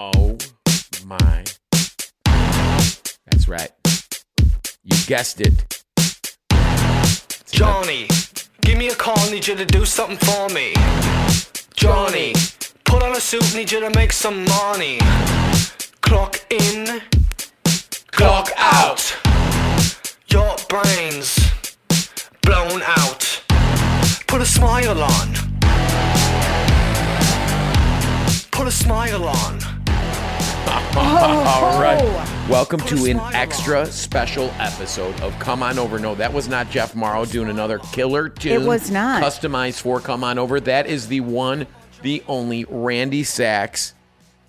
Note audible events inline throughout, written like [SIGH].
Oh my. That's right. You guessed it. Johnny, give me a call, need you to do something for me. Johnny, put on a suit, need you to make some money. Clock in, clock out. Your brains blown out. Put a smile on. Put a smile on. Oh, [LAUGHS] all right. Welcome to an extra special episode of Come On Over. No, that was not Jeff Mauro doing another killer tune. It was not. Customized for Come On Over. That is the one, the only Randy Sax.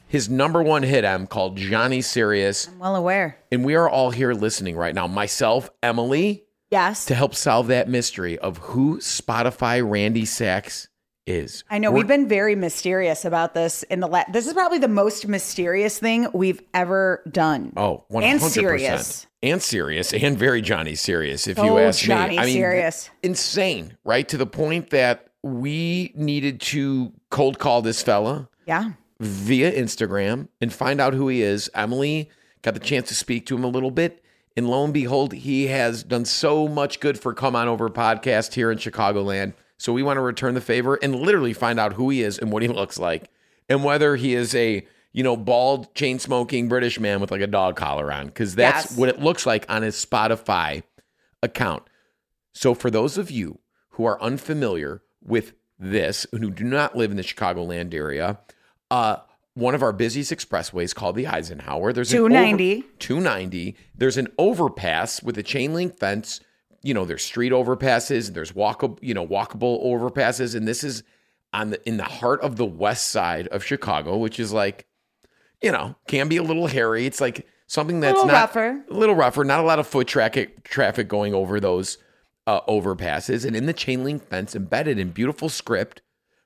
His number one hit M called Johnny Serious. I'm well aware. And we are all here listening right now. Myself, Emily, Yes. to help solve that mystery of who Spotify Randy Sax is. I know We're- we've been very mysterious about this in the last. this is probably the most mysterious thing we've ever done. Oh, 100%. And serious. And serious and very Johnny serious, if you oh, ask Johnny me. I mean, serious. insane, right? To the point that we needed to cold call this fella Yeah. via Instagram and find out who he is. Emily got the chance to speak to him a little bit. And lo and behold, he has done so much good for Come On Over podcast here in Chicagoland. So we want to return the favor and literally find out who he is and what he [LAUGHS] looks like and whether he is a, you know, bald, chain smoking British man with like a dog collar on. Because that's Yes. what it looks like on his Spotify account. So, for those of you who are unfamiliar with this, and who do not live in the Chicagoland area, uh, one of our busiest expressways called the Eisenhower. There's an over- 290. 290. There's an overpass with a chain link fence. You know, there's street overpasses. There's walkable, you know, walkable overpasses, and this is on the in the heart of the west side of Chicago, which is like, you know, can be a little hairy. It's like something that's little not rougher. a little rougher. Not a lot of foot traffic traffic going over those uh, overpasses, and in the chain link fence, embedded in beautiful script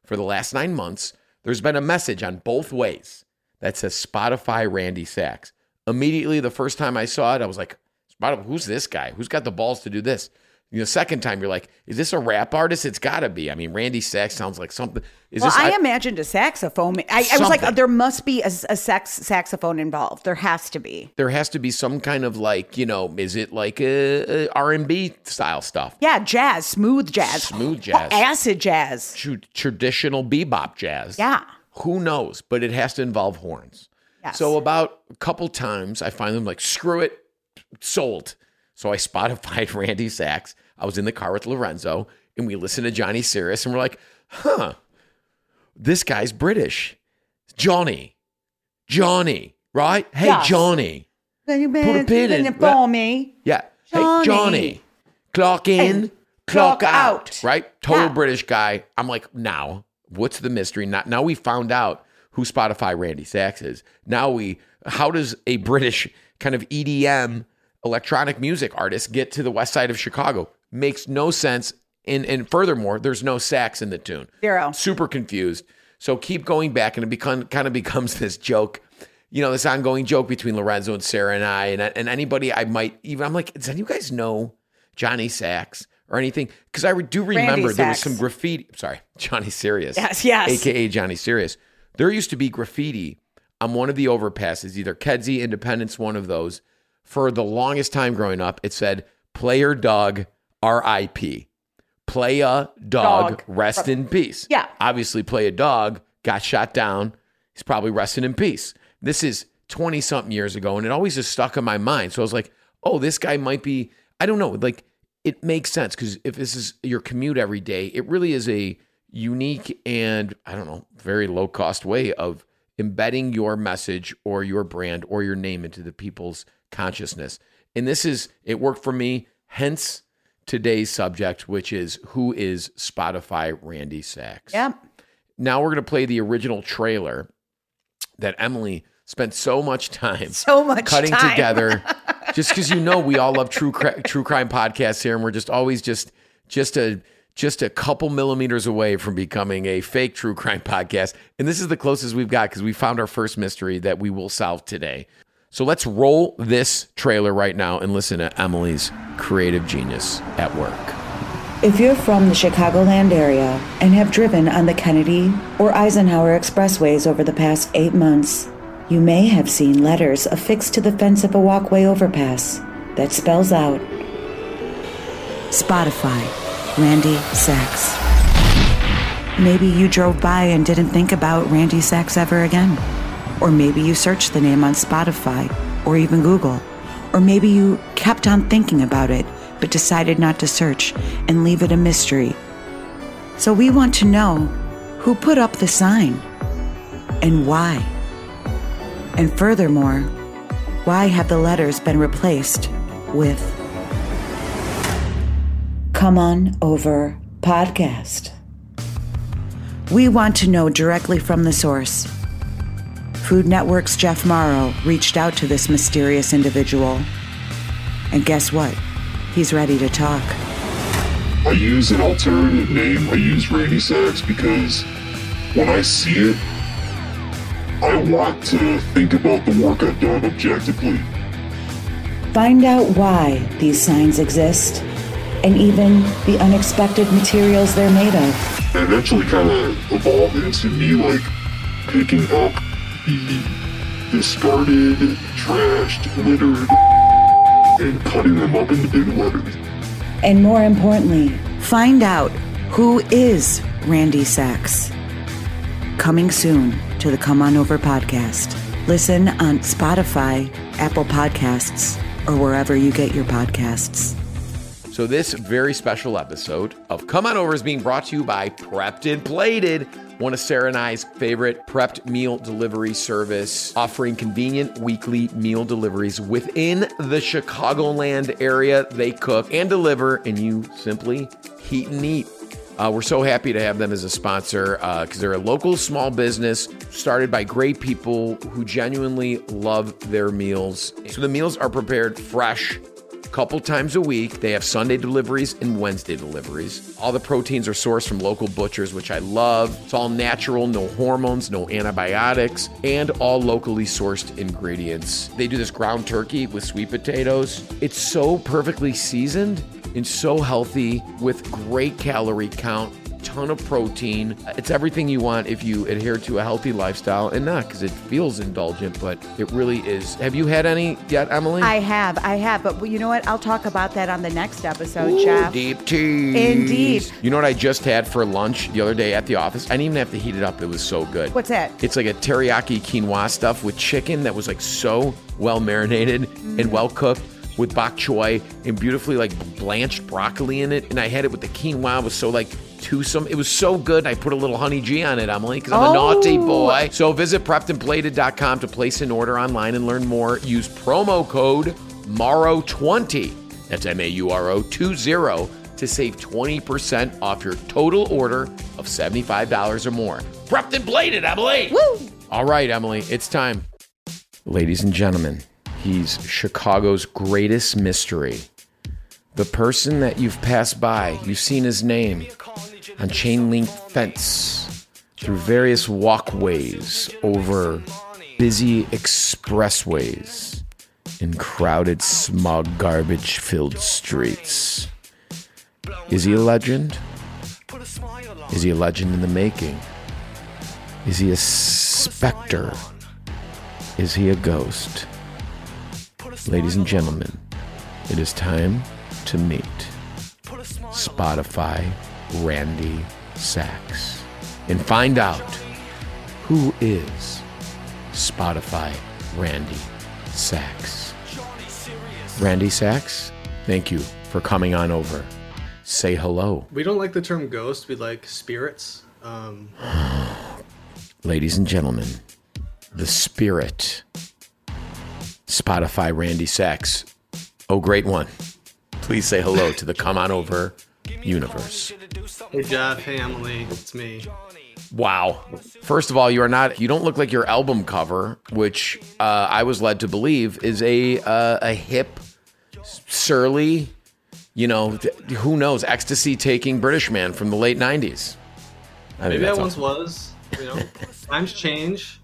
for the last nine months, there's been a message on both ways that says Spotify Randy Sax. Immediately, the first time I saw it, I was like, who's this guy? Who's got the balls to do this? You know, second time, you're like, is this a rap artist? It's got to be. I mean, Randy Sax sounds like something. Is Well, this? I, imagined a saxophone. I, I was like, Something. there must be a, a sax, saxophone involved. There has to be. there has to be some kind of like, you know, is it like a, a R&B style stuff? Yeah, jazz, smooth jazz, Smooth oh, jazz. Oh, acid jazz. Tr- traditional bebop jazz. Yeah. Who knows? But it has to involve horns. Yes. So about a couple times, I find them like, screw it, sold. So I Spotified [LAUGHS] Randy Sax. I was in the car with Lorenzo, and we listened to Johnny Cirrus, and we're like, huh, this guy's British. Johnny, Johnny, right? Hey, Yes. Johnny. Put a pin in. for me. Yeah. Johnny. Hey, Johnny. Clock in, And clock, clock out. out. Right? Total Yeah. British guy. I'm like, now, what's the mystery? Now, now we found out who Spotify Randy Sax is. Now we, how does a British kind of EDM electronic music artists get to the west side of Chicago? Makes no sense. And, and furthermore, there's no sax in the tune. Zero. Super confused. So keep going back, and it become, kind of becomes [LAUGHS] this joke, you know, this ongoing joke between Lorenzo and Sarah and I, and, and anybody I might even, I'm like, does any of you guys know Johnny Sax or anything? Because I do remember there was some graffiti. Sorry, [LAUGHS] Johnny Serious. Yes, yes. AKA Johnny Serious. There used to be graffiti on one of the overpasses, either Kedzie, Independence, one of those. For the longest time growing up, it said player dog RIP. Play a dog, Dog. rest in peace. Yeah. Obviously, play a dog, got shot down. He's probably resting in peace. This is 20 something years ago, and it always just stuck in my mind. So I was like, oh, this guy might be, I don't know, like it makes sense because if this is your commute every day, it really is a unique and, I don't know, very low cost way of embedding your message or your brand or your name into the people's consciousness. And this is, it worked for me, hence today's subject, which is who is Spotify Randy Sax? Yep. Now we're going to play the original trailer that Emily spent so much time [LAUGHS] So much cutting time. together [LAUGHS] just because you know we all love true cri- true crime podcasts here and we're just always just just a just a couple millimeters away from becoming a fake true crime podcast and this is the closest we've got because we found our first mystery that we will solve today so let's roll this trailer right now and listen to emily's creative genius at work If you're from the Chicagoland area and have driven on the Kennedy or Eisenhower expressways over the past eight months, You may have seen letters affixed to the fence of a walkway overpass that spells out Spotify, Randy Sax. Maybe you drove by and didn't think about Randy Sax ever again. Or maybe you searched the name on Spotify or even Google. Or maybe you kept on thinking about it but decided not to search and leave it a mystery. So we want to know who put up the sign and why. And furthermore, why have the letters been replaced with Come On Over Podcast? We want to know directly from the source. Food Network's Jeff Mauro reached out to this mysterious individual. And guess what? He's ready to talk. I use an alternative name. I use Randy Sax because when I see it, I want to think about the work I've done objectively. Find out why these signs exist and even the unexpected materials they're made of. And eventually kind of evolved into me like picking up the discarded, trashed, littered, and cutting them up into big letters. And more importantly, find out who is Randy Sax. Coming soon to the Come On Over podcast. Listen on Spotify, Apple Podcasts, or wherever you get your podcasts. So, this very special episode of Come On Over is being brought to you by Prepped and Plated, one of Sarah and I's favorite prepped meal delivery service, offering convenient weekly meal deliveries within the Chicagoland area. They cook and deliver, and you simply heat and eat. Uh, we're so happy to have them as a sponsor because they're a local small business started by great people who genuinely love their meals. So the meals are prepared fresh couple times a week. They have Sunday deliveries and Wednesday deliveries. All the proteins are sourced from local butchers, which I love. It's all natural, no hormones, no antibiotics, and all locally sourced ingredients. They do this ground turkey with sweet potatoes. It's so perfectly seasoned and so healthy with great calorie count ton of protein. It's everything you want if you adhere to a healthy lifestyle and not because it feels indulgent, but it really is. Have you had any yet, Emily? I have, I have, but you know what? I'll talk about that on the next episode, Ooh, Jeff. Deep tea. Indeed. You know what I just had for lunch the other day at the office? I didn't even have to heat it up. It was so good. What's that? It's like a teriyaki quinoa stuff with chicken that was like so well marinated and mm. well cooked with bok choy and beautifully like blanched broccoli in it. And I had it with the quinoa. It was so like twosome. It was so good. I put a little honey G on it, Emily, because I'm a naughty Oh. boy. So visit preppedandplated.com to place an order online and learn more. Use promo code MAURO20. That's M A U R O 20 to save 20% off your total order of $75 or more. Prepped and plated, Emily. Woo! All right, Emily, it's time. Ladies and gentlemen, he's Chicago's greatest mystery. The person that you've passed by, you've seen his name on chain link fence, through various walkways, over busy expressways, in crowded, smog, garbage filled streets. Is he a legend? Is he a legend in the making? Is he a specter? Is he a ghost? Ladies and gentlemen, it is time to meet Spotify Randy Sax and find out who is Spotify Randy Sax. Randy Sax, thank you for coming on over. Say hello. We don't like the term ghost. We like spirits. Um, [SIGHS] Ladies and gentlemen, the spirit, Spotify Randy Sax. Oh, great one. Please say hello to the Come On Over universe. hey Jeff, hey Emily, it's me. Wow. First of all, you are not, you don't look like your album cover, which uh, I was led to believe is a, uh, a hip, surly, you know, th- who knows, ecstasy taking British man from the late 90s. I Maybe I once all- was. You know, [LAUGHS] times change.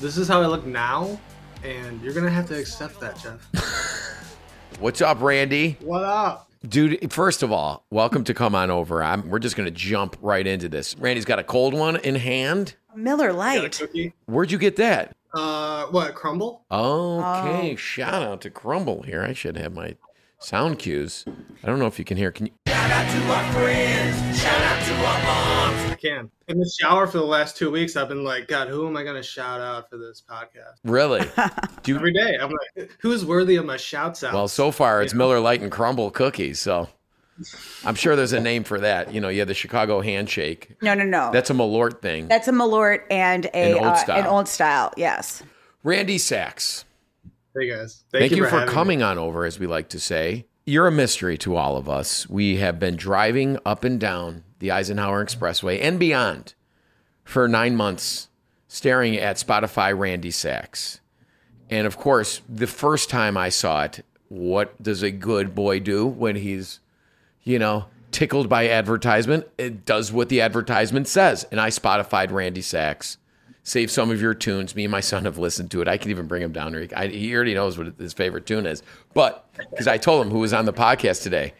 This is how I look now, and you're gonna have to accept that, Jeff. [LAUGHS] What's up, Randy? What up? Dude, first of all, welcome to Come On Over. I'm, we're just going to jump right into this. Randy's got a cold one in hand. Miller Lite. Where'd you get that? Uh, what Crumble? Okay, shout out to Crumble here. I should have my sound cues. I don't know if you can hear. Can you? Shout out to our board. I can. In the shower for the last two weeks, I've been like, God, who am I gonna shout out for this podcast? Really? [LAUGHS] Do you, Every day, I'm like, who's worthy of my shouts out? well, so far it's Miller Lite and Crumble cookies. So I'm sure there's a name for that. You know, you have the Chicago handshake. No, no, no. That's a Malort thing. That's a Malort and a An old uh, style. an old style. Yes. Randy Sax. Hey guys, Thank, you, for, having me. coming on over, as we like to say. You're a mystery to all of us. We have been driving up and down the Eisenhower Expressway and beyond for nine months, staring at Spotify Randy Sax. And of course, the first time I saw it, what does a good boy do when he's, you know, tickled by advertisement? It does what the advertisement says. And I Spotified Randy Sax. Save some of your tunes. Me and my son have listened to it. I can even bring him down here. I, he already knows what his favorite tune is. But because I told him who was on the podcast today,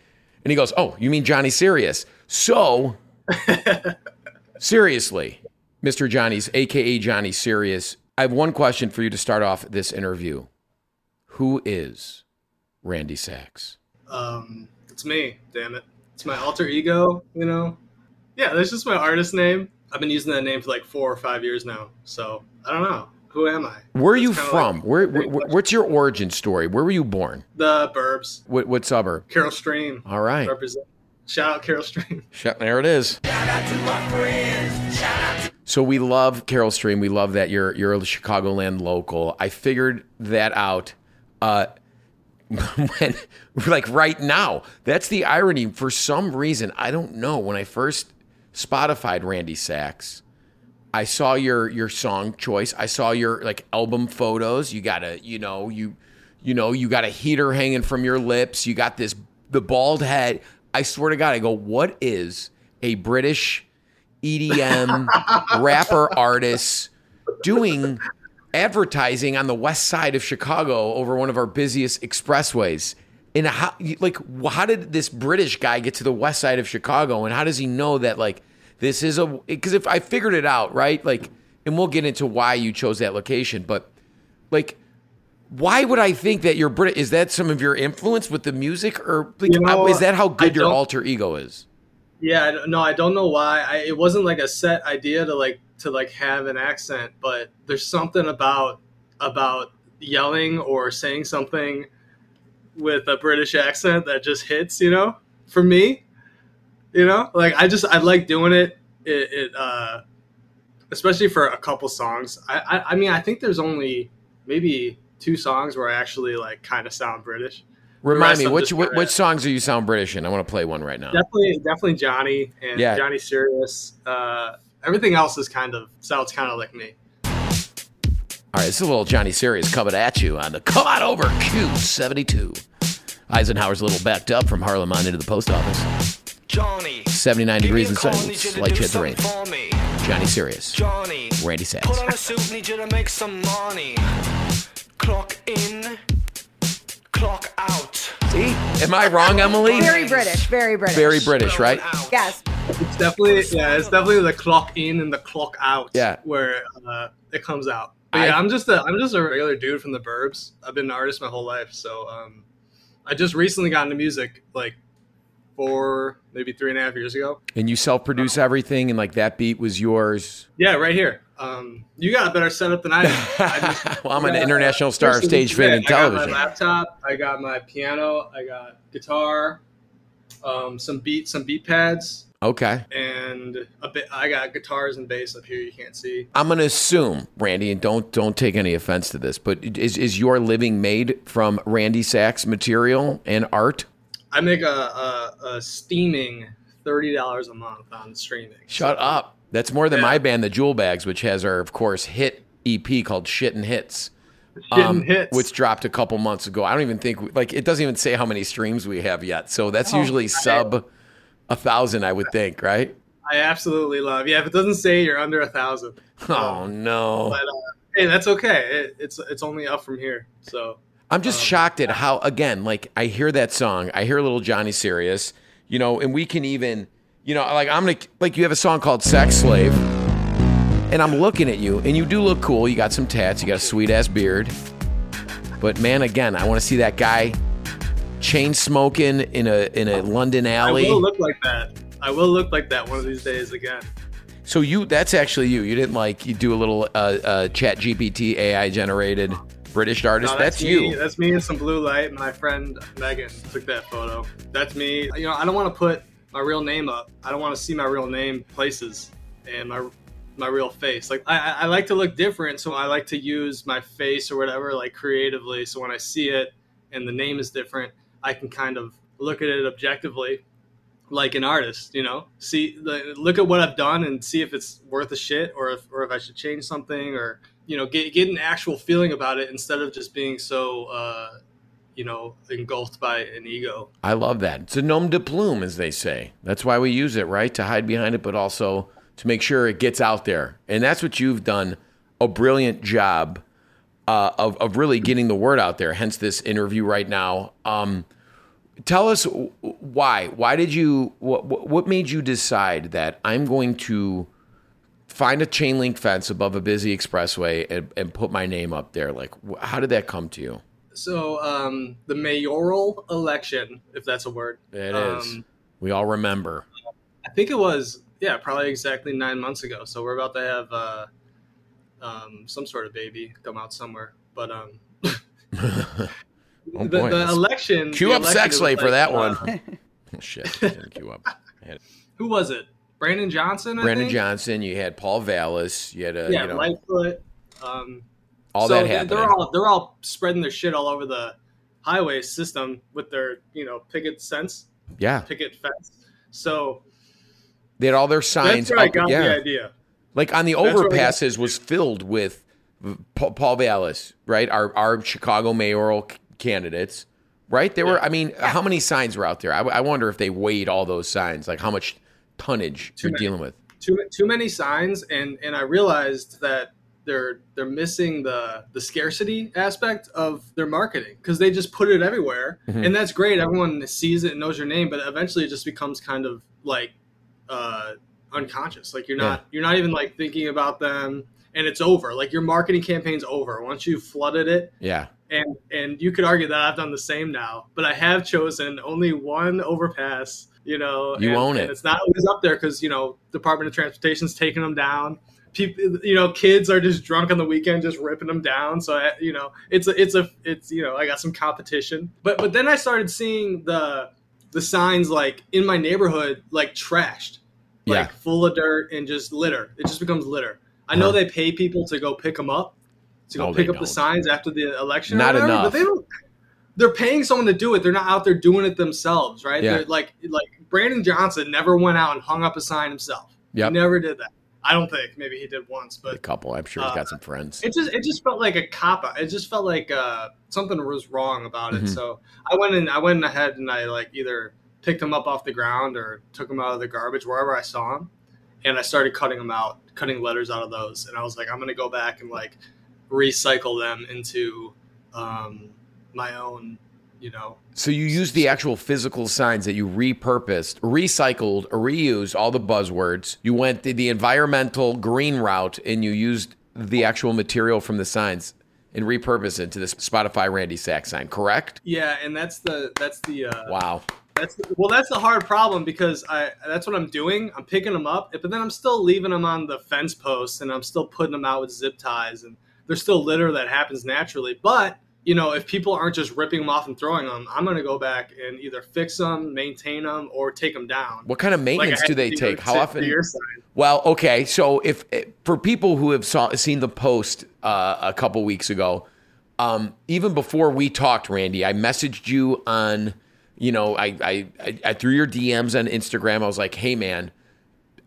and he goes, "Oh, you mean Johnny Sirius?" So [LAUGHS] seriously, Mr. Johnny's, aka Johnny Sirius, I have one question for you to start off this interview. Who is Randy Sax? Um, it's me. Damn it, it's my alter ego. You know, yeah, that's just my artist name. I've been using that name for like four or five years now. So I don't know. Who am I? Where are That's you from? like- where, where, what's your origin story? Where were you born? The Burbs. What, what suburb? Carol Stream. All right. Represent. Shout out Carol Stream. [LAUGHS] Shut, there it is. So we love Carol Stream. We love that you're you're a Chicagoland local. I figured that out uh, [LAUGHS] when like right now. That's the irony. For some reason, I don't know. When I first Spotified Randy Sax, I saw your your song choice. I saw your like album photos. You got a you know you you know you got a heater hanging from your lips. You got this the bald head. I swear to God, I go, what is a British EDM [LAUGHS] rapper artist doing advertising on the west side of Chicago over one of our busiest expressways? And how, like, how did this British guy get to the west side of Chicago? And how does he know that, like, this is a, because if I figured it out, right? Like, and we'll get into why you chose that location, but like, why would I think that you're British? Is that some of your influence with the music, or like, You know, is that how good your alter ego is? Yeah, no, I don't know why. I, it wasn't like a set idea to like to like have an accent, but there's something about about yelling or saying something with a British accent that just hits, you know, for me. You know, like I just I like doing it. It, it uh, especially for a couple songs. I, I I mean I think there's only maybe two songs where I actually like kind of sound British. Remind me, which which, which songs do you sound British in? I want to play one right now. definitely definitely johnny and Yeah. johnny serious uh everything else is kind of sounds kind of like me All right, this is a little Johnny Sirius coming at you on the Come On Over Q72. Eisenhower's a little backed up from Harlem on into the post office. Johnny. 79 degrees a and call, sun, need you to slight do chance of rain. something for me. Johnny Serious. Johnny. Randy Sax. Put on a suit, need you to make some money. Clock in, clock out. See? Am I wrong, Emily? Very British. Very British. Very British, right? Yes. it's definitely yeah it's definitely the clock in and the clock out Yeah. where uh it comes out but I- yeah i'm just a i'm just a regular dude from the burbs i've been an artist my whole life so um i just recently got into music like four maybe three and a half years ago And you self-produce everything, and like that beat was yours. yeah right here um you got a better setup than i do I [LAUGHS] just- well, I'm an international star of stage, yeah, and I got television. my laptop. I got my piano. I got guitar, um, some beat, some beat pads, Okay. and a bit. I got guitars and bass up here. You can't see. I'm gonna assume, Randy, and don't don't take any offense to this, but is is your living made from Randy Sax material and art? I make a, a, a steaming thirty dollars a month on streaming. Shut up. That's more than Yeah. my band, the Jewel Bags, which has our, of course, hit EP called Shit and Hits. Shit um, and hits. which dropped a couple months ago. I don't even think like it doesn't even say how many streams we have yet. So that's Oh, usually sub a thousand, I would think, right? I absolutely love. Yeah, if it doesn't say you're under a thousand. Oh no. but uh, hey, that's okay. It, it's it's only up from here. So I'm just shocked at how again, like I hear that song, I hear little Johnny Sirius, you know, and we can even, you know, like I'm gonna like you have a song called Sex Slave. And I'm looking at you, and you do look cool. You got some tats, you got a sweet ass beard. But man, again, I want to see that guy chain smoking in a in a London alley. I will look like that. I will look like that one of these days again. So you that's actually you. You didn't like you do a little uh, uh, chat GPT AI generated British artist. No, that's, me. you. That's me in some blue light. My friend Megan took that photo. That's me. You know, I don't want to put my real name up. I don't want to see my real name places and my my real face. Like I, I I like to look different, so I like to use my face or whatever like creatively. So when I see it and the name is different, I can kind of look at it objectively, like an artist. You know, see the, look at what I've done and see if it's worth a shit or if or if I should change something or you know get get an actual feeling about it instead of just being so uh, you know engulfed by an ego. I love that. It's a nom de plume, as they say. That's why we use it, right? To hide behind it, but also to make sure it gets out there. And that's what you've done a brilliant job uh, of, of really getting the word out there, hence this interview right now. Um, tell us why. Why did you, what, what made you decide that I'm going to find a chain link fence above a busy expressway and, and put my name up there? Like, wh- how did that come to you? So um, the mayoral election, if that's a word, It is. um, We all remember. I think it was yeah, probably exactly nine months ago. So we're about to have uh, um, some sort of baby come out somewhere. But um, [LAUGHS] Oh, [LAUGHS] the, the election. Cue the up election, sex it was slave for like, that uh, one. [LAUGHS] Shit, didn't cue up. I who was it? Brandon Johnson. I Brandon think? Johnson, you had Paul Vallas, you had a, Yeah, you know, Lightfoot. Um, all so that happening. They're all they're all spreading their shit all over the highway system with their you know picket fence, yeah, picket fence. So they had all their signs. that's where I got yeah, the idea. like on the That's where I got- overpasses was filled with Paul Vallas, right? Our our Chicago mayoral candidates, right? There were, I mean, how many signs were out there? I, I wonder if they weighed all those signs, like how much tonnage you're many. dealing with. Too too many signs, and and I realized that they're they're missing the the scarcity aspect of their marketing because they just put it everywhere, Mm-hmm. and that's great. Everyone sees it and knows your name, but eventually it just becomes kind of like uh, unconscious. Like you're not you're not even like thinking about them, and it's over. Like your marketing campaign's over once you've flooded it. Yeah, and and you could argue that I've done the same now, but I have chosen only one overpass. You know, You and, own it. It's not always up there because you know Department of Transportation's taking them down. People, you know, kids are just drunk on the weekend, just ripping them down. So I, you know, it's a, it's a, it's you know, I got some competition. But but then I started seeing the the signs like in my neighborhood like trashed, like Yeah. full of dirt and just litter. It just becomes litter. I know Huh. they pay people to go pick them up, to go No, pick up don't. the signs after the election. Not whatever, enough. But they don't. They're paying someone to do it. They're not out there doing it themselves, right? Yeah. They're like like Brandon Johnson never went out and hung up a sign himself. Yep. He never did that. I don't think. Maybe he did once, but a couple. I'm sure he's uh, got some friends. it just it just felt like a cop out. It just felt like uh, something was wrong about it. Mhm. So I went and I went ahead and I like either picked him up off the ground or took him out of the garbage wherever I saw him, and I started cutting them out, cutting letters out of those. And I was like, I'm gonna go back and like recycle them into um, my own, you know. So you used the actual physical signs that you repurposed, recycled, reused all the buzzwords. You went the, the environmental green route and you used the actual material from the signs and repurposed it to this Spotify Randy Sax sign, correct? Yeah, and that's the that's the uh, Wow. That's well, that's the hard problem because I that's what I'm doing. I'm picking them up, but then I'm still leaving them on the fence posts, and I'm still putting them out with zip ties, and there's still litter that happens naturally. But you know, if people aren't just ripping them off and throwing them, I'm gonna go back and either fix them, maintain them, or take them down. What kind of maintenance had do they take? How often? Well, okay. So if for people who have saw, seen the post uh, a couple weeks ago, um, even before we talked, Randy, I messaged you on, you know, I, I, I threw your DMs on Instagram. I was like, hey, man,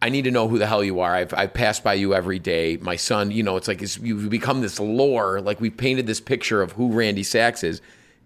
I need to know who the hell you are. I've, I've passed by you every day. My son, you know, it's like it's, you've become this lore. Like we painted this picture of who Randy Sax is.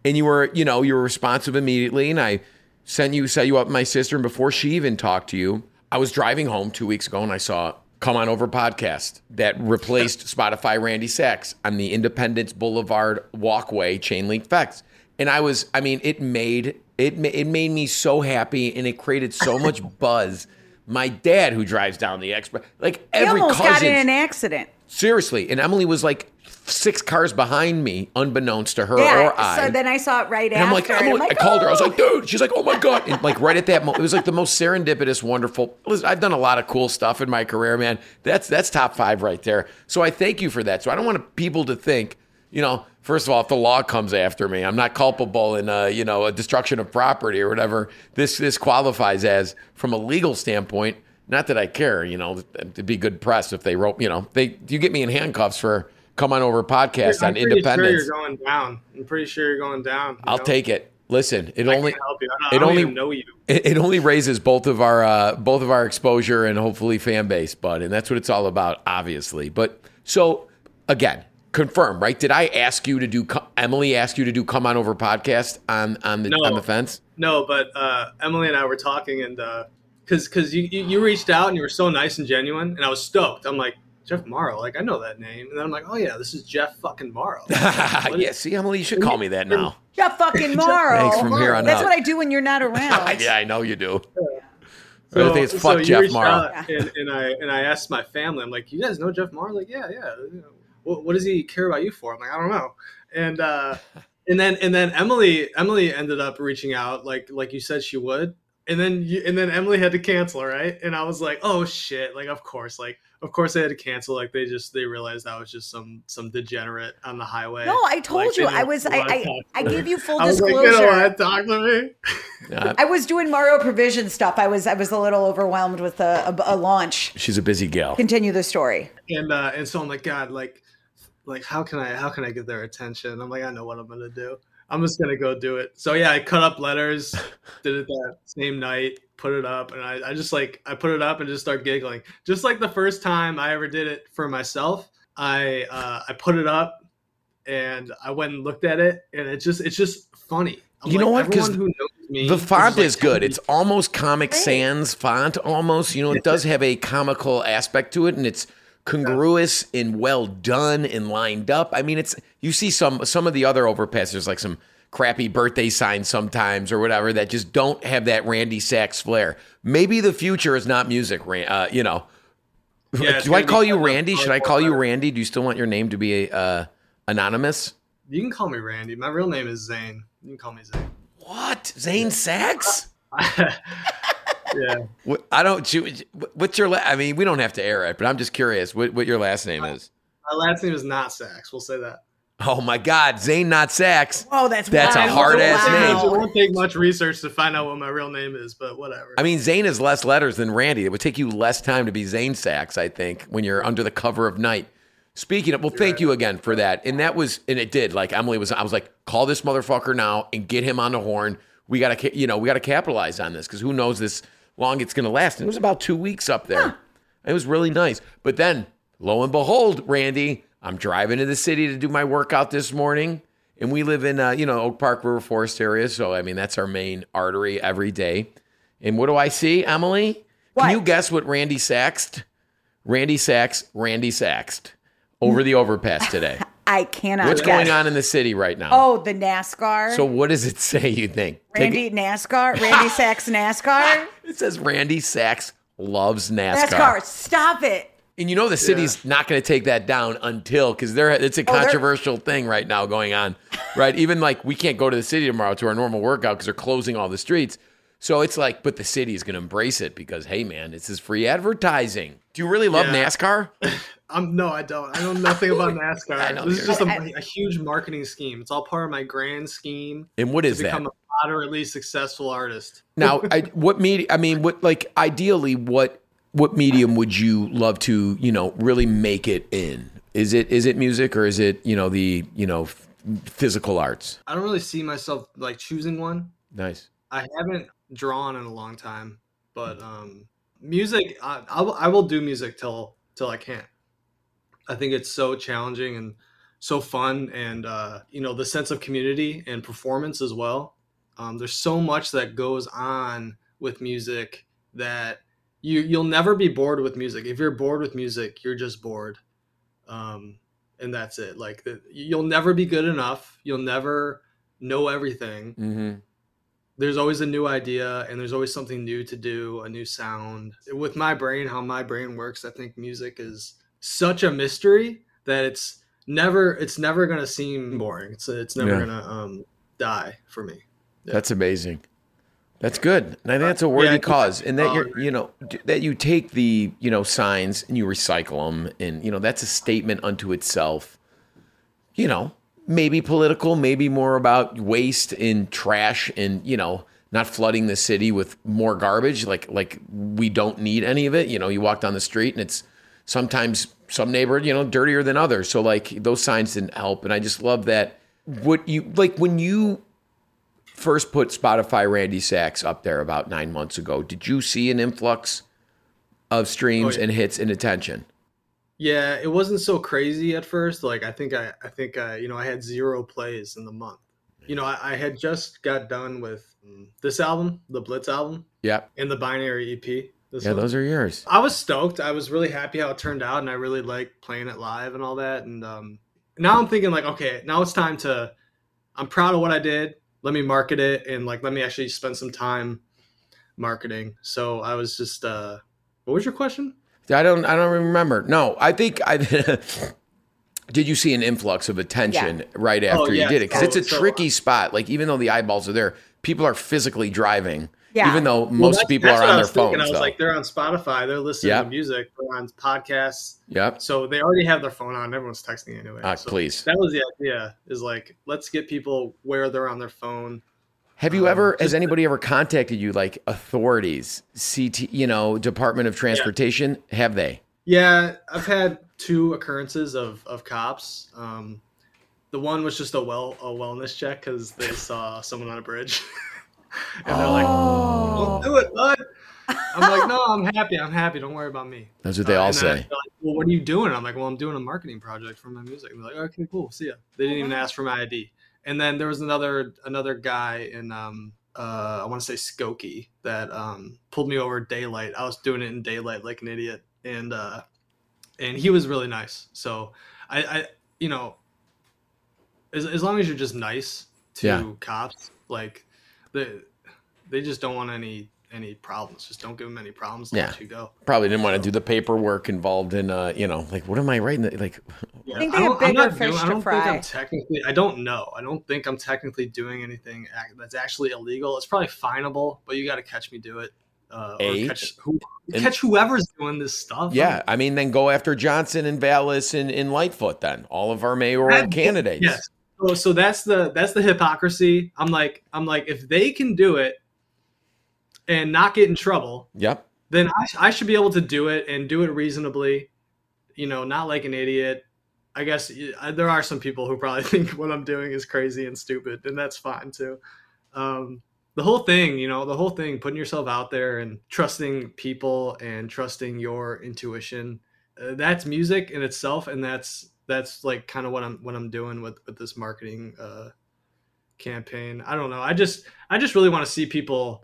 And you were, you know, you were responsive immediately. And I sent you, set you up with my sister. And before she even talked to you, I was driving home two weeks ago and I saw Come On Over podcast that replaced [LAUGHS] Spotify Randy Sax on the Independence Boulevard walkway chain link fence. And I was, I mean, it made it it made me so happy and it created so much [LAUGHS] buzz my dad who drives down the express. Like every almost cousin. got in an accident. Seriously, and Emily was like six cars behind me, unbeknownst to her Yeah. or I. So then I saw it right and I'm after. like, and Emily, I called her. I was "Oh." like, dude. She's like, oh my god. And like right at that moment, it was like the most serendipitous, wonderful. Listen, I've done a lot of cool stuff in my career, man. That's that's top five right there. So I thank you for that. So I don't want people to think, you know, first of all, if the law comes after me, I'm not culpable in, uh, you know, a destruction of property or whatever. This this qualifies as from a legal standpoint. Not that I care, you know, it'd be good press if they wrote, you know, they you get me in handcuffs for come on over podcast I'm on pretty Independence. Sure you're going down. I'm pretty sure you're going down. you I'll know? take it. Listen, it I only help you. I don't, it I don't only- even know you. it, it only raises both of our uh, both of our exposure and hopefully fan base, bud, and that's what it's all about, obviously. But so again, confirm, right? Did I ask you to do? Emily asked you to do come on over podcast on on the No. on the fence? No, but uh, Emily and I were talking, and because because you, you you reached out and you were so nice and genuine, and I was stoked. I'm like Jeff Mauro, like I know that name, and then I'm like, oh yeah, this is Jeff fucking Mauro. [LAUGHS] yeah, see, Emily, you should call me that now. [LAUGHS] Yeah, fucking [LAUGHS] Mauro. Thanks from here on That's out. what I do when you're not around. yeah, I know you do. So, I think it's so fuck you Jeff Mauro. and, and I and I asked my family, I'm like, you guys know Jeff Mauro? Like, yeah, yeah. You know, What, what does he care about you for? I'm like, I don't know. And uh, [LAUGHS] and then and then Emily Emily ended up reaching out, like like you said she would. And then you, and then Emily had to cancel, right? And I was like, oh shit! Like, of course, like of course they had to cancel. Like they just they realized I was just some some degenerate on the highway. No, I told Like, you. I was. I, wanna I, I gave you full [LAUGHS] I was like, disclosure. you don't want to talk to me. I was doing Mauro Provision stuff. I was. I was a little overwhelmed with a, a, a launch. she's a busy gal. Continue the story. and uh, and so I'm like, God, like, like how can I how can I get their attention? I'm like, I know what I'm gonna do. I'm just gonna go do it. So yeah, I cut up letters, [LAUGHS] did it that same night, put it up, and I, I just like I put it up and just start giggling. Just like the first time I ever did it for myself, I uh, I put it up and I went and looked at it, and it just it's just funny. I'm You know like, what? 'Cause Everyone who knows me, The is font just like, is good. me- It's almost Comic Sans font, almost. You know, it does have a comical aspect to it, and it's congruous and well done and lined up. I mean, it's you see some some of the other overpass. There's like some crappy birthday signs sometimes or whatever that just don't have that Randy Sax flair. Maybe the future is not music. Uh, you know, Yeah, do I call you Randy? Should I call you. Randy? Do you still want your name to be uh, anonymous? You can call me Randy. My real name is Zane. You can call me Zane. What Zane Sax? [LAUGHS] yeah. I don't. you- What's your? La- I mean, we don't have to air it, but I'm just curious. What, what your last name is? My last name is not Sax. We'll say that. Oh my God, Zane, not Sax. Oh, that's That's a hard ass It name. It won't take much research to find out what my real name is, but whatever. I mean, Zane is less letters than Randy. It would take you less time to be Zane Sax, I think, when you're under the cover of night. Speaking of, well, thank you again for that. And that was, and it did. Like Emily was, I was like, call this motherfucker now and get him on the horn. We gotta, you know, we gotta capitalize on this because who knows this long it's gonna last. And it was about two weeks up there. It was really nice. But then, lo and behold, Randy, I'm driving to the city to do my workout this morning. And we live in, uh, you know, Oak Park River Forest area. So, I mean, that's our main artery every day. And what do I see, Emily? What? Can you guess what Randy Saxed? Randy Sax, Randy Saxed over the overpass today. [LAUGHS] I cannot. What's guess. going on in the city right now? Oh, the NASCAR. So what does it say, you think? Take Randy NASCAR. Randy Sax [LAUGHS] NASCAR. it, it says Randy Sax loves NASCAR. NASCAR. Stop it. And you know the city's not going to take that down until because they're it's a Oh, controversial thing right now going on, [LAUGHS] right? Even like we can't go to the city tomorrow to our normal workout because they're closing all the streets. So it's like, but the city is going to embrace it because hey, man, this is free advertising. Do you really love Yeah. NASCAR? [LAUGHS] I'm no, I don't. I know nothing about [LAUGHS] NASCAR. I know this is just a, a huge marketing scheme. It's all part of my grand scheme And what is to is that? become a moderately successful artist. Now, [LAUGHS] I, what media? I mean, what like ideally, what what medium would you love to you know really make it in? Is it is it music or is it you know the you know f- physical arts? I don't really see myself like choosing one. Nice. I haven't drawn in a long time, but um, music, I, I, will, I will do music till till I can't. I think it's so challenging and so fun, and uh, you know the sense of community and performance as well. Um, there's so much that goes on with music that you you'll never be bored with music. If you're bored with music, you're just bored, um, and that's it. Like the, you'll never be good enough. You'll never know everything Mm-hmm. there's always a new idea and there's always something new to do, a new sound. With my brain, how my brain works, I think music is such a mystery that it's never it's never gonna seem boring. It's it's never Yeah. gonna um die for me. That's amazing. That's good. And I think that's a worthy Yeah, cause. And that you're, you know, that you take the, you know, signs and you recycle them. And, you know, that's a statement unto itself. You know, maybe political, maybe more about waste and trash and, you know, not flooding the city with more garbage. Like, like we don't need any of it. You know, you walk down the street and it's sometimes some neighborhood, you know, dirtier than others. So like those signs didn't help. And I just love that what you like when you first put Spotify Randy Sax up there about nine months ago, did you see an influx of streams Oh, yeah. and hits and attention? Yeah, it wasn't so crazy at first. Like I think I I think I you know I had zero plays in the month. You know I, I had just got done with mm, this album, the Blitz album, Yep. and the Binary EP. This Yeah, one. those are yours. I was stoked. I was really happy how it turned out, and I really liked playing it live and all that. And um, now I'm thinking like, okay, now it's time to. I'm proud of what I did. Let me market it, and like, let me actually spend some time marketing. So I was just. uh What was your question? I don't. I don't remember. No, I think I. [LAUGHS] did you see an influx of attention right after Oh, yeah. you did it? Because it's a So- so- tricky spot. Like even though the eyeballs are there, people are physically driving. Yeah. Even though Well, most that's- people that's are what on I their was thinking. I was though. like, they're on Spotify. They're listening Yep. to music. They're on podcasts. yep. So they already have their phone on. Everyone's texting anyway. Ah, So please. That was the idea. Is like, let's get people where they're on their phone. Have you Um, ever, has just- anybody ever contacted you, like authorities, CT, you know, Department of Transportation? Have they? Yeah, I've had two occurrences of of cops. Um, the one was just a well a wellness check because they saw someone on a bridge, [LAUGHS] [LAUGHS] and they're like, Oh. "Don't do it, bud." I'm like, "No, I'm happy. I'm happy. Don't worry about me." That's what they Uh, all say. like, well, what are you doing? I'm like, well, I'm doing a marketing project for my music. And they're like, okay, cool, see ya. They didn't even ask for my ID. And then there was another another guy in um uh I want to say Skokie that um pulled me over daylight. I was doing it in daylight like an idiot, and uh and he was really nice. So I I you know as as long as you're just nice to Yeah. cops, like they they just don't want any any problems. Just don't give them any problems. Yeah. you go. Probably didn't want to do the paperwork involved in, uh, you know, like, what am I writing? Like, [LAUGHS] Yeah, I think they I have don't- I'm bigger not fish doing- to I don't fry. think I'm technically. I don't know. I don't think I'm technically doing anything that's actually illegal. It's probably finable, but you got to catch me do it. Uh, or A, catch, who, and- catch whoever's doing this stuff. yeah, I mean, then go after Johnson and Vallas and, and Lightfoot then, all of our mayoral That- candidates. Yes. So, so that's the that's the hypocrisy. I'm like I'm like if they can do it and not get in trouble, Yep. then I, I should be able to do it and do it reasonably, you know, not like an idiot. I guess y- there are some people who probably [LAUGHS] think what I'm doing is crazy and stupid, and that's fine too. Um, the whole thing, you know, the whole thing, putting yourself out there and trusting people and trusting your intuition, uh, that's music in itself, and that's that's like kind of what I'm what I'm doing with with this marketing uh, campaign. I don't know. I just I just really want to see people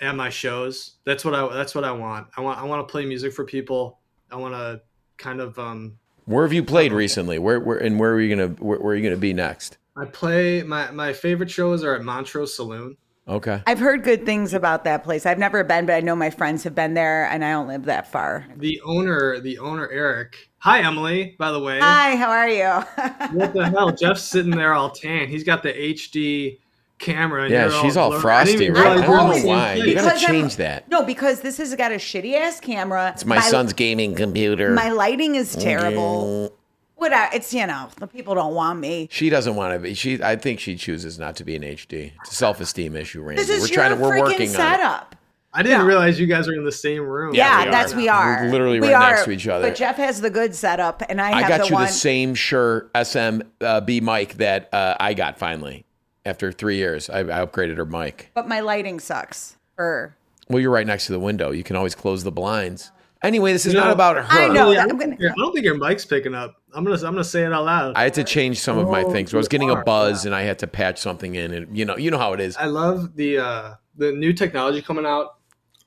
at my shows. That's what I that's what I want. I want I want to play music for people. I want to kind of um Where have you played recently? Where, where, and where are you going to, where, where are you going to be next? I play my my favorite shows are at Montrose Saloon. Okay. I've heard good things about that place. I've never been, but I know my friends have been there, and I don't live that far. The owner, the owner Eric. Hi Emily, by the way. Hi, how are you? [LAUGHS] What the hell? Jeff's sitting there all tan. He's got the HD camera. and Yeah, she's all blurry. I frosty. didn't Right? I don't know why. You place. gotta Because I'm- change that. no, because this has got a shitty ass camera. It's my, son's gaming computer. My lighting is mm-hmm. terrible. What? I, it's you know the people don't want me. She doesn't want to be. She, I think she chooses not to be an HD. It's a self-esteem issue, Randy. This is we're your trying to. We're freaking working on it. setup. I didn't Yeah. realize you guys were in the same room. Yeah, we that's are. we are. We're literally We right next are, to each other. But Jeff has the good setup, and I I have got the you one. the same Shure SMB mic that uh, I got finally after three years. I, I upgraded her mic. But my lighting sucks. Her. Well, you're right next to the window. You can always close the blinds. Anyway, this is You not know, about her. I know. Really, I, I'm don't gonna- think I don't think your mic's picking up. I'm gonna I'm gonna say it out loud. I had to change some of my Oh, things. I was getting a buzz, and I had to patch something in. And you know, you know how it is. I love the uh, the new technology coming out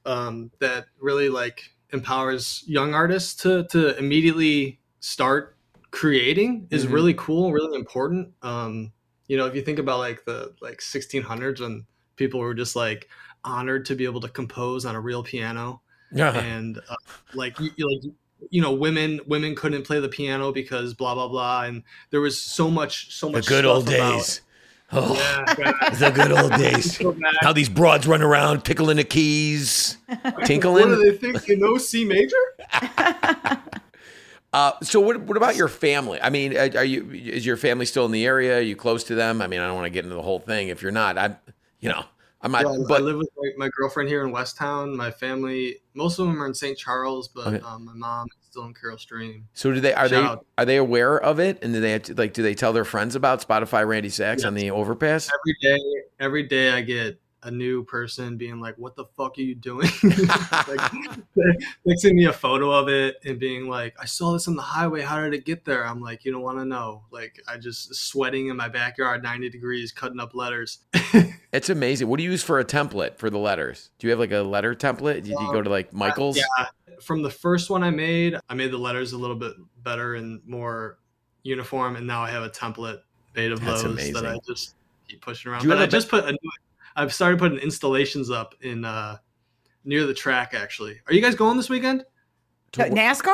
um, that really like empowers young artists to to immediately start creating is Mhm. really cool, really important. Um, you know, if you think about like the like 1600s when people were just like honored to be able to compose on a real piano [LAUGHS] Yeah. and uh, like you, you- like you know women women couldn't play the piano because blah blah blah and there was so much so much The much good old stuff about- days. Oh, yeah, God, [LAUGHS] the good old [LAUGHS] days. so. How these broads run around tickling the keys, [LAUGHS] what do tinkling. they think you know c major Uh, so what, what about your family? I mean, uh, are you is your family still in the area? Are you close to them? I mean, I don't want to get into the whole thing. If you're not, I, you know, Not. Yeah, I live with my, my girlfriend here in West Town. My family, most of them are in St. Charles, but Okay. um, my mom is still in Carol Stream. so do they are they Shout out. are they aware of it? And do they have to, like do they tell their friends about Spotify Randy Sax on the overpass? Every day, every day, I get a new person being like, "What the fuck are you doing?" [LAUGHS] like, [LAUGHS] send me a photo of it and being like, "I saw this on the highway. How did it get there?" I'm like, "You don't want to know." Like, I just sweating in my backyard, 90 degrees, cutting up letters. [LAUGHS] It's amazing. What do you use for a template for the letters? Do you have like a letter template? Did you go um, to like Michael's? Yeah. From the first one I made, I made the letters a little bit better and more uniform, and now I have a template made of That's those amazing. that I just keep pushing around. Do you But I just put a new, I've started putting installations up in uh, near the track. Actually, are you guys going this weekend? Uh, NASCAR?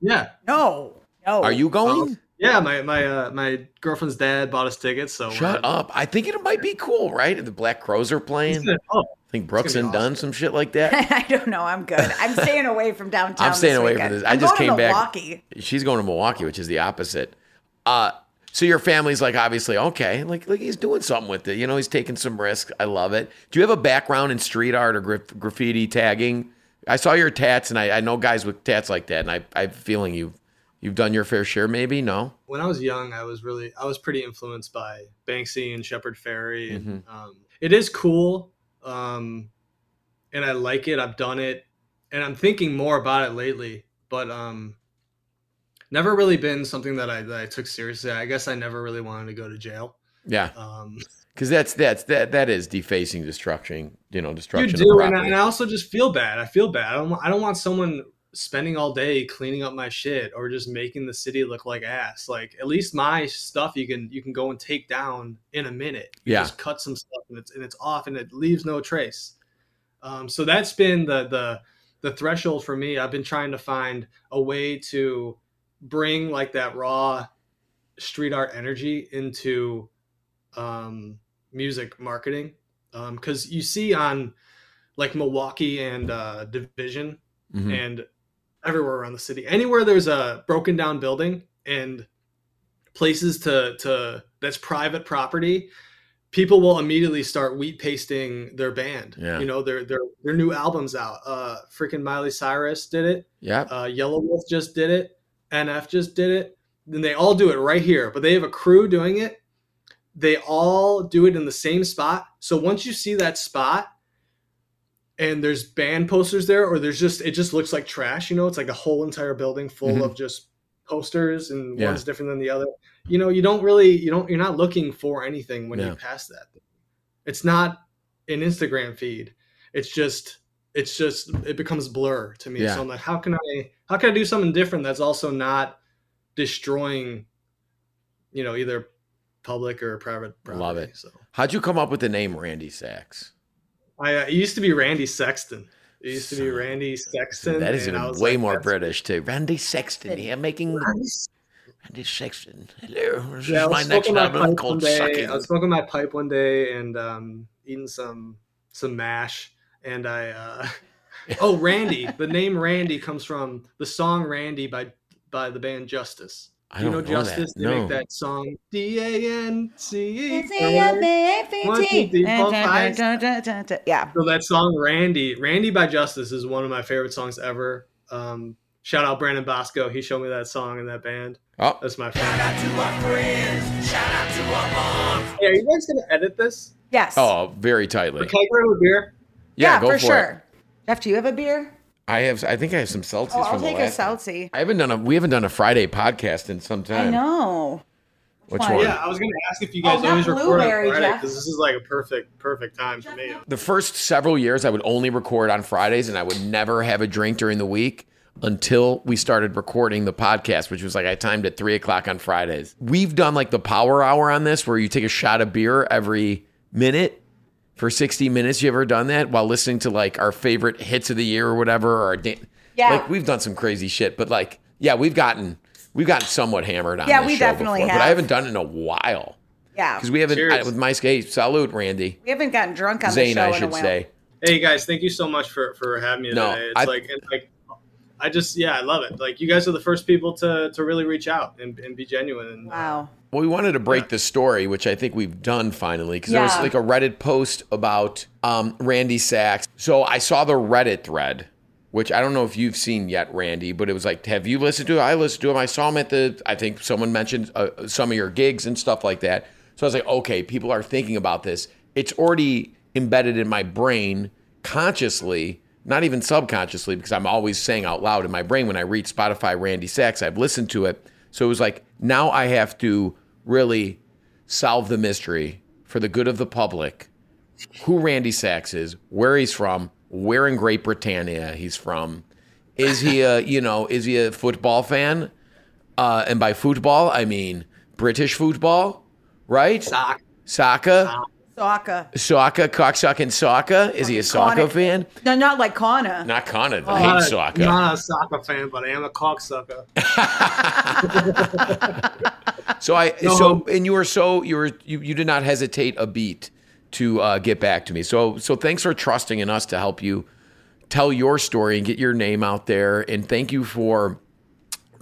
Yeah, No. No. Are you going? yeah. My my uh, my girlfriend's dad bought us tickets, so Shut up! I think it might be cool, right? The Black Crowes are playing. "Oh, I think Brooks gonna and be done some shit like [LAUGHS] that. I don't know. I'm good. I'm staying away from downtown. I'm staying this away from this. I I'm just going to came back. Milwaukee. She's going to Milwaukee, which is the opposite. Uh, so your family's like obviously okay, like like he's doing something with it. You know, he's taking some risk. I love it. Do you have a background in street art or graf- graffiti tagging? I saw your tats, and I, I know guys with tats like that, and I I have feeling you you've done your fair share. Maybe no. when I was young, I was really I was pretty influenced by Banksy and Shepard Fairey. And, um, it is cool, um, and I like it. I've done it, and I'm thinking more about it lately. But um, never really been something that I that I took seriously. I guess I never really wanted to go to jail. Yeah, Um, because that's that's that that is defacing, destruction. You know, destruction. you do, and I, and I also just feel bad. I feel bad. I don't. want- I don't want someone spending all day cleaning up my shit or just making the city look like ass. Like at least my stuff you can you can go and take down in a minute. You Yeah. just cut some stuff and it's and it's off and it leaves no trace. Um, so that's been the the the threshold for me. I've been trying to find a way to bring like that raw street art energy into um, music marketing because you see on like Milwaukee and uh, Division Mhm. and everywhere around the city, anywhere there's a broken down building and places to to that's private property, people will immediately start wheat pasting their band. Yeah. You know, their their their new albums out. Uh, freaking Miley Cyrus did it. Yeah, Uh, Yelawolf just did it. NF just did it. Then they all do it right here, but they have a crew doing it. They all do it in the same spot. So once you see that spot and there's band posters there, or there's just, it just looks like trash, you know, it's like a whole entire building full Mhm. of just posters and Yeah. one's different than the other. You know, you don't really, you don't, you're not looking for anything when Yeah. you pass that. It's not an Instagram feed. It's just, it's just, it becomes blur to me. Yeah. So I'm like, how can I, how can I do something different that's also not destroying, you know, either public or private property. Love it. So how'd you come up with the name Randy Sax? I uh, it used to be Randy Sexton. It used to be Randy Sexton. That is even way like, more British too. Randy Sexton here making Randy Randy Sexton. Hello, this Yeah, is my next album called day. Sucking. I was smoking my pipe one day and um, eating some some mash, and I uh, [LAUGHS] oh Randy. the name Randy comes from the song Randy by by the band Justice. I Do you know, don't know that. Justice? They No. make that song D A N C E. Yeah. three, four, five. Yeah. So that song Randy, Randy by Justice is one of my favorite songs ever. Um, shout out Brandon Bosco. He showed me that song and that band. Oh, That's my favorite. Hey, are you guys gonna edit this? Yes. oh, very tightly. Can I grab a beer? Yeah, Yeah, go for, for, sure. it. Jeff, do you have a beer? I have. I think I have some seltzies Oh, I'll from the take a last. one. seltzie. I haven't done a. We haven't done a Friday podcast in some time. I know. Which one? Yeah, I was gonna ask if you Oh, guys not always record on Friday because this is like a perfect, perfect time for me. The first several years, I would only record on Fridays, and I would never have a drink during the week until we started recording the podcast, which was like I timed at three o'clock on Fridays. We've done like the power hour on this, where you take a shot of beer every minute, for 60 minutes. You ever done that while listening to like our favorite hits of the year or whatever? Or our da- Yeah. like we've done some crazy shit, but like yeah, we've gotten we've gotten somewhat hammered on. Yeah, this we show definitely before, but I have. haven't done it in a while Yeah. because we haven't I, with my skate. Salute, Randy. We haven't gotten drunk on the Zane, show I in a should while. say. Hey guys, thank you so much for for having me No, today. It's I- like and like I just yeah, I love it. Like you guys are the first people to to really reach out and, and be genuine. And, uh, Wow. Well, we wanted to break the story, which I think we've done finally, because there was like a Reddit post about um, Randy Sax. So I saw the Reddit thread, which I don't know if you've seen yet, Randy, but it was like, have you listened to it? I listened to him. I saw him at the, I think someone mentioned uh, some of your gigs and stuff like that. So I was like, okay, people are thinking about this. It's already embedded in my brain consciously, not even subconsciously, because I'm always saying out loud in my brain when I read Spotify Randy Sax, I've listened to it. So it was like, now I have to really solve the mystery for the good of the public who Randy Sax is, where he's from, where in Great Britannia he's from. Is he a, you know, is he a football fan? Uh, and by football, I mean British football, right? Soccer, Soccer. Soccer, cocksucking soccer. Is he a soccer Connor. fan? No, not like Connor. Not Connor. I'm I hate a- soccer. I'm not a soccer fan, but I am a cocksucker. [LAUGHS] So I No. so and you were so you were you, you did not hesitate a beat to uh, get back to me. So so thanks for trusting in us to help you tell your story and get your name out there. And thank you for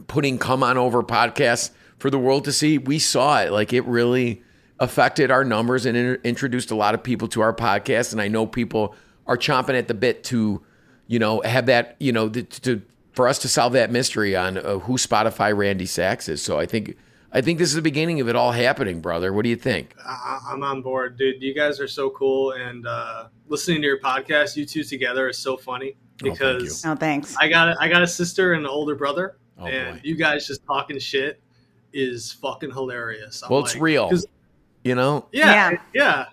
putting Come On Over podcast for the world to see. We saw it like it really affected our numbers and in- introduced a lot of people to our podcast. And I know people are chomping at the bit to you know have that you know th- to for us to solve that mystery on uh, who Spotify Randy Sax is. So I think. I think this is the beginning of it all happening, brother. What do you think? I, I'm on board, dude. You guys are so cool, and uh, listening to your podcast, you two together, is so funny thank because Oh, thanks. I got a, I got a sister and an older brother, Oh, and boy. you guys just talking shit is fucking hilarious. I'm Well, it's like- real. 'Cause- You know, Yeah, Yeah. yeah,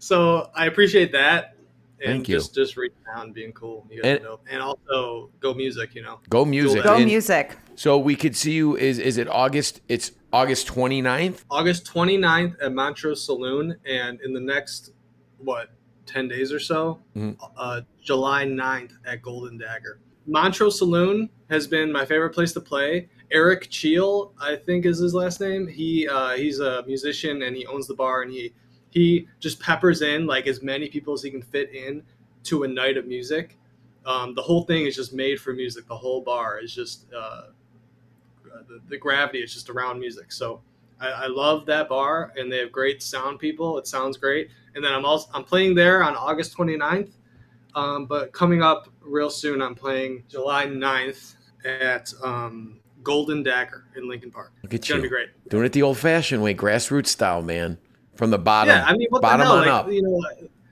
So I appreciate that. And Thank you. just just reaching out and being cool. You guys And- are dope. And also go music, you know. go music. Go And music. So we could see you. Is is it August? It's August 29th. August 29th at Montrose Saloon, and in the next what 10 days or so, Mhm. uh, July 9th at Golden Dagger. Montrose Saloon has been my favorite place to play. Eric Cheel, I think is his last name. He uh, he's a musician and he owns the bar, and he he just peppers in like as many people as he can fit in to a night of music. Um, the whole thing is just made for music. The whole bar is just uh, the, the gravity is just around music. So I, I love that bar, and they have great sound people. It sounds great. And then I'm also I'm playing there on August 29th. Um, but coming up real soon, I'm playing July 9th at um, Golden Dagger in Lincoln Park. Look at It's gonna you. be great. Doing it the old-fashioned way, grassroots style, man. From the bottom, yeah, I mean, what the bottom hell? on Like, up. You know,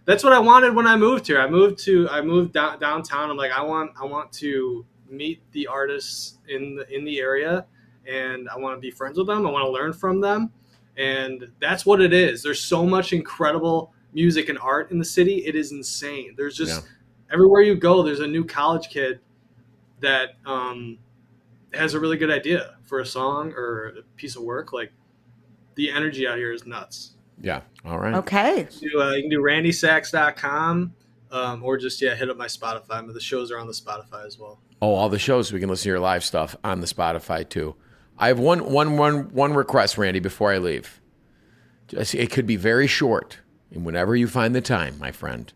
that's what I wanted when I moved here. I moved to I moved down, downtown. I'm like, I want I want to meet the artists in the in the area, and I want to be friends with them. I want to learn from them, and that's what it is. There's so much incredible music and art in the city. It is insane. There's just everywhere you go, there's a new college kid that um, has a really good idea for a song or a piece of work. Like the energy out here is nuts Yeah. All right. Okay. do, uh, you can do randysax.com um, or just yeah hit up my spotify but the shows are on the spotify as well Oh, all the shows we can listen to your live stuff on the Spotify too. I have one one one one request, Randy, before I leave. Just, it could be very short, and whenever you find the time, my friend,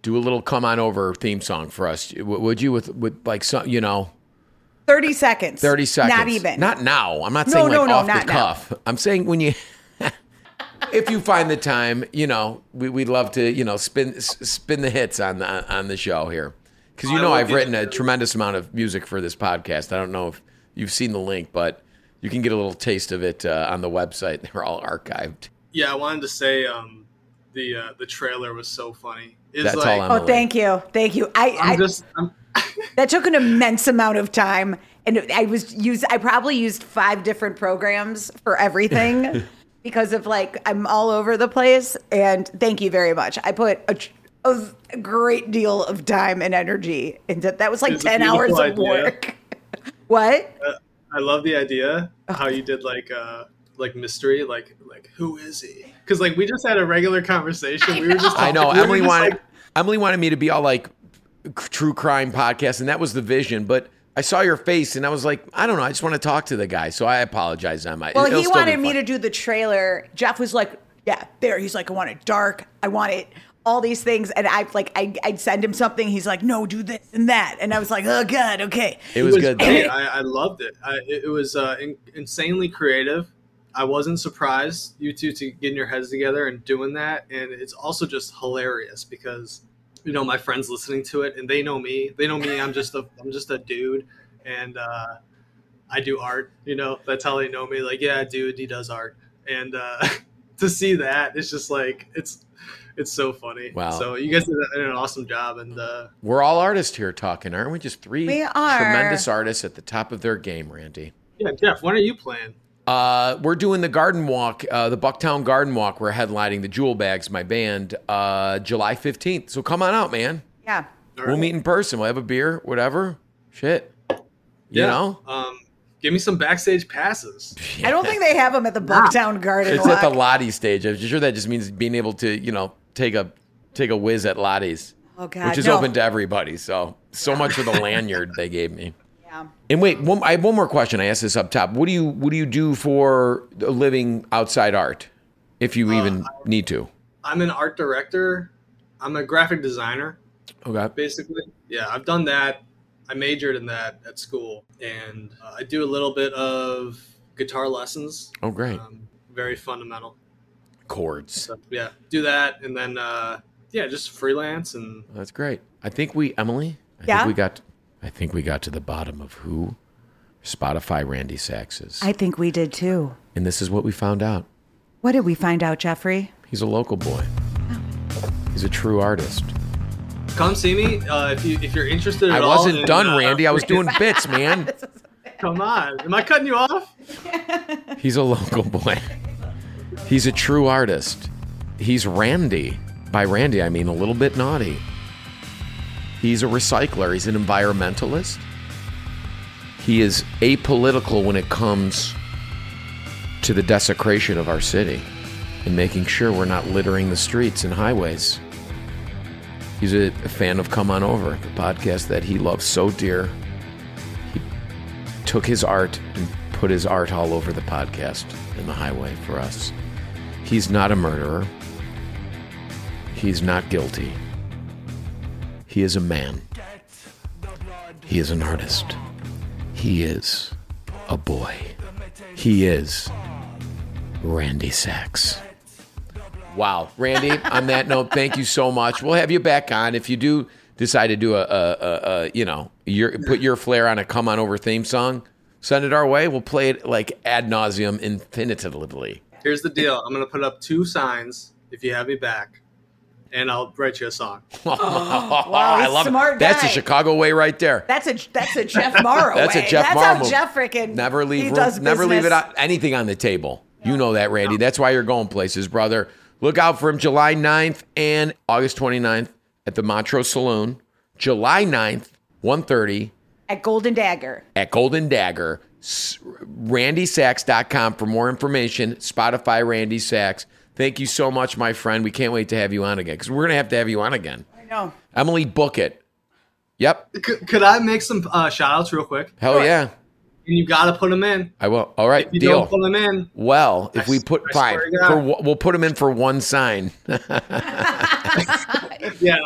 do a little "Come On Over" theme song for us. W- Would you with with like some you know 30 seconds. thirty seconds? Not even. Not now. I'm not No, saying like no, no, off the not now. cuff. I'm saying when you. [LAUGHS] If you find the time, you know, we, we'd love to, you know, spin spin the hits on the on the show here, because you I know I've written that. a tremendous amount of music for this podcast. I don't know if you've seen the link, but you can get a little taste of it uh, on the website. [LAUGHS] They're all archived. yeah i wanted to say um, the uh, the trailer was so funny it's That's like all I'm- Oh, thank you. Thank you. I, I i'm just I'm, that took an immense amount of time and I was used I probably used five different programs for everything [LAUGHS] because of like I'm all over the place and thank you very much. I put a, tr- a great deal of time and energy into that was like It's 10 hours of idea. work. [LAUGHS] what? i love the idea how you did like uh like mystery, like like who is he? Because like we just had a regular conversation. We were just I know we Emily just, wanted like, Emily wanted me to be all like c- true crime podcast, and that was the vision. But I saw your face, and I was like, I don't know. I just want to talk to the guy, so I apologize, Emma. Well, It'll he wanted me to do the trailer. Jeff was like, "Yeah, there." He's like, "I want it dark. I want it all these things." And I like, I, I'd send him something. He's like, "No, do this and that." And I was like, "Oh God, okay." It was good. though. great. I, I loved it. I, it it was uh, in, insanely creative. I wasn't surprised you two to getting your heads together and doing that, and it's also just hilarious because you know my friends listening to it and they know me. They know me. I'm just a I'm just a dude, and uh, I do art. You know that's how they know me. Like yeah, dude, he does art, and uh, [LAUGHS] to see that it's just like it's it's so funny. Wow. So you guys did an awesome job, and uh, We're all artists here talking, aren't we? Just three We are. tremendous artists at the top of their game, Randy. yeah, Jeff, when are you playing? Uh, we're doing the garden walk, uh, the Bucktown Garden Walk. We're headlining the Jewel Bags, my band, uh, July 15th. So come on out, man. Yeah. All We'll meet in person. We'll have a beer, whatever. Shit. You Yeah. know? Um, give me some backstage passes. I don't think they have them at the Bucktown Garden. It's at the Lottie stage. I'm sure that just means being able to, you know, take a take a whiz at Lottie's, Oh God, which is no. open to everybody. So so much for the lanyard they gave me. Yeah. And wait, one, I have one more question. I asked this up top. What do you what do you do for a living outside art, if you even need to? I'm an art director. I'm a graphic designer, Okay. basically. Yeah, I've done that. I majored in that at school, and uh, I do a little bit of guitar lessons. Oh, great. Um, very fundamental. Chords. So yeah, do that, and then uh, yeah, just freelance and That's great. I think we, Emily. I Yeah? think we got. I think we got to the bottom of who Spotify Randy Sax is, I think we did too. and this is what we found out. What did we find out, Jeffrey? He's a local boy. He's a true artist. come see me uh, if you if you're interested. At I wasn't in, done, uh, Randy. I was doing [LAUGHS] bits, man. Come on, am I cutting you off? [LAUGHS] He's a local boy. He's a true artist. He's Randy. By Randy, I mean a little bit naughty. He's a recycler. He's an environmentalist. He is apolitical when it comes to the desecration of our city and making sure we're not littering the streets and highways. He's a, fan of Come On Over, the podcast that he loves so dear. He took his art and put his art all over the podcast and the highway for us. He's not a murderer. He's not guilty. He is a man. He is an artist. He is a boy. He is Randy Sax. Wow, Randy. on that note, thank you so much. We'll have you back on if you do decide to do a, a, a, a you know, your put your flair on a come on over theme song. Send it our way. We'll play it like ad nauseum infinitively. Here's the deal. I'm gonna put up two signs if you have me back, and I'll write you a song. [LAUGHS] I he's love a smart it. That's the guy. Chicago way right there. That's a that's a Jeff Mauro. [LAUGHS] That's a way. Jeff That's Mauro how. Jeff freaking Never leave he room, does never leave it out, anything on the table. You know that, Randy. That's why you're going places, brother. Look out for him July 9th and August 29th at the Montrose Saloon. July 9th, 1.30 at Golden Dagger. at Golden Dagger. S- RandySax.com for more information. Spotify Randy Sax. Thank you so much, my friend. We can't wait to have you on again because we're going to have to have you on again. I know. Emily, book it. Yep. Could, could I make some uh, shout outs real quick? Hell yeah. And you gotta put them in. I will. All right. If you Deal. don't put them in, Well, if I we put I fine, swear to God. for, we'll put them in for one sign. [LAUGHS] yeah,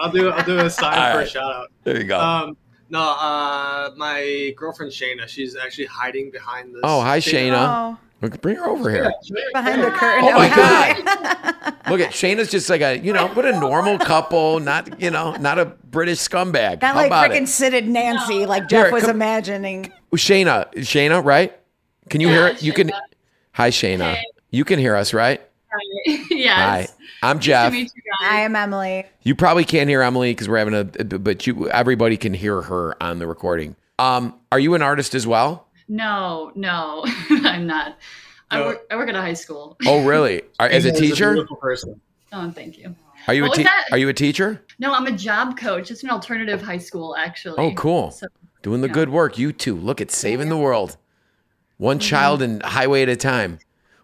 I'll do I'll do a sign All for right. a shout out. there you go. Um, no, uh, my girlfriend Shayna, she's actually hiding behind this. oh, hi, table. Shayna. Oh, Bring her over here. behind the curtain. Oh my Okay. God! [LAUGHS] Look at Shayna's just like a you know, what a normal couple, not you know, not a British scumbag. Not How like about freaking it? Sid and Nancy, like Jeff Here, was come- imagining. Shayna, Shayna, right? Can you hear it? You can. Hi, Shayna. Hey. You can hear us, right? [LAUGHS] yes. Hi. I'm Nice Jeff. to you. I am Emily. You probably can't hear Emily because we're having a, but you, everybody can hear her on the recording. Um, are you an artist as well? No, no, [LAUGHS] I'm not. I No. work. I work at a high school. Oh, really? Are, as a teacher? beautiful person. Oh, thank you. Are you a What was te- Are you a teacher? No, I'm a job coach. It's an alternative high school, actually. Oh, cool. So, Doing the yeah. good work. You too. Look at saving the world. One Mm-hmm. child and highway at a time.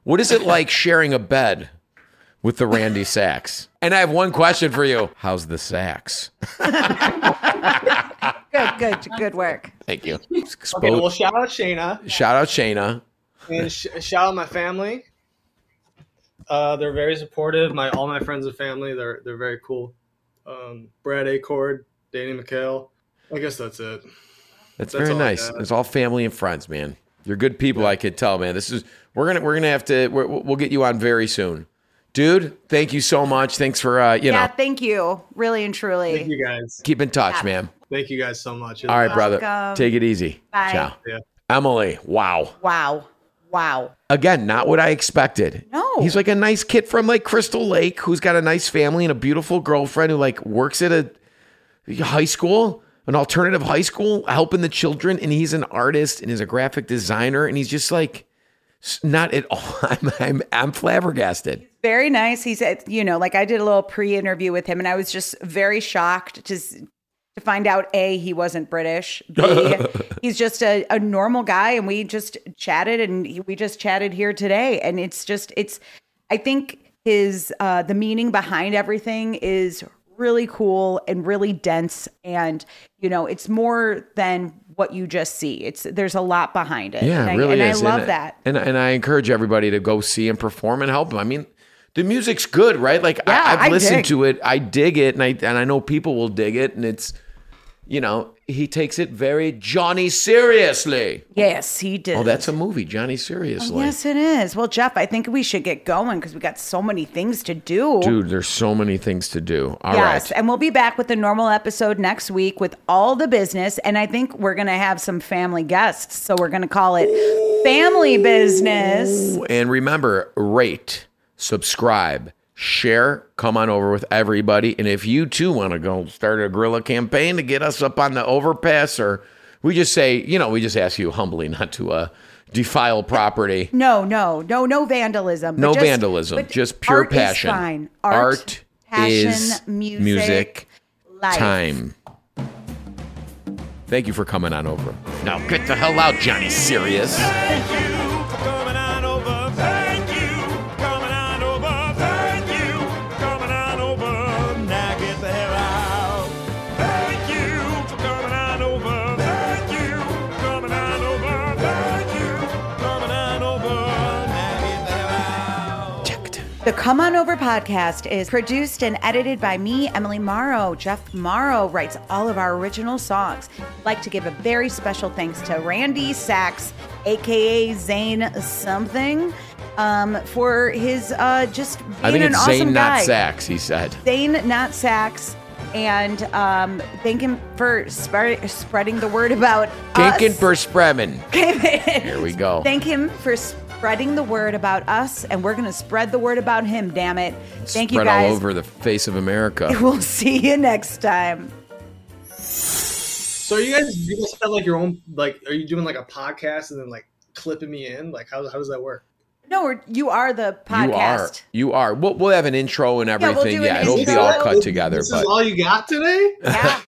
What is it [LAUGHS] like sharing a bed with the Randy [LAUGHS] Sax? And I have one question for you. How's the sax? Good, good, good work. Thank you. Okay, well, shout out Shayna Shout out Shayna. and sh- shout out my family. Uh, they're very supportive. My all my friends and family, they're they're very cool. Um, Brad Acord, Danny McHale. I guess that's it. That's, That's very nice. It's all family and friends, man. You're good people. I could tell, man. This is we're gonna we're gonna have to we're, we'll get you on very soon, dude. Thank you so much. Thanks for uh, you yeah, know Yeah, thank you. Really and truly. Thank you guys. keep in touch, Yeah. man. Thank you guys so much. All right, brother. Welcome. Take it easy. Bye. Ciao. Yeah. Emily. Wow. Wow. Wow. Again, not what I expected. No. He's like a nice kid from like Crystal Lake who's got a nice family and a beautiful girlfriend who like works at a high school, an alternative high school, helping the children. And he's an artist and he's a graphic designer. And he's just like, not at all. [LAUGHS] I'm, I'm, I'm flabbergasted. Very nice. He said, you know, like I did a little pre-interview with him, and I was just very shocked to to find out a he wasn't British. B [LAUGHS] he's just a, a normal guy, and we just chatted, and he, we just chatted here today, and it's just it's. I think his uh, the meaning behind everything is really cool and really dense, and you know, it's more than what you just see. It's there's a lot behind it. Yeah, and it I, really and is. I love and, that. And, and I encourage everybody to go see him perform and help him. I mean, the music's good, right? Like Yeah, I, I've I listened dig. to it. I dig it. And I, and I know people will dig it. And it's, you know, he takes it very Johnny seriously. Yes, he did. Oh, that's a movie, Johnny Seriously. Oh, yes, it is. Well, Jeff, I think we should get going because we got so many things to do. Dude, there's so many things to do. All right. yes, and we'll be back with the normal episode next week with all the business. And I think we're going to have some family guests. So we're going to call it Family Business. And remember, rate, subscribe, share, come on over with everybody. And if you too want to go start a guerrilla campaign to get us up on the overpass, or we just say, you know, we just ask you humbly not to uh, defile property. No, no, no, no vandalism. No just- vandalism, just pure art is passion. fine. Art Art, passion, is music, music life. Time. Thank you for coming on over. Now get the hell out, Johnny Serious. The Come On Over podcast is produced and edited by me, Emily Mauro. Jeff Mauro writes all of our original songs. I'd like to give a very special thanks to Randy Sax, aka Zane Something, um, for his uh, just being an awesome guy. I think an it's awesome Zane, guy. not Sax, he said. Zane, not Sax. And um, thank him for spread, spreading the word about Kinkin us. per Spremen. Here Here we go. Thank him for spreading the word about us, and we're going to spread the word about him. Damn it! Thank you Spread guys. all over the face of America. [LAUGHS] We'll see you next time. So are you guys, you guys have like your own like? Are you doing like a podcast and then like clipping me in? Like how how does that work? No, we're, you are the podcast. You are. You are. We'll, we'll have an intro and everything. Yeah, we'll everything. do Yeah, an it'll be all cut together. This but is all you got today? Yeah.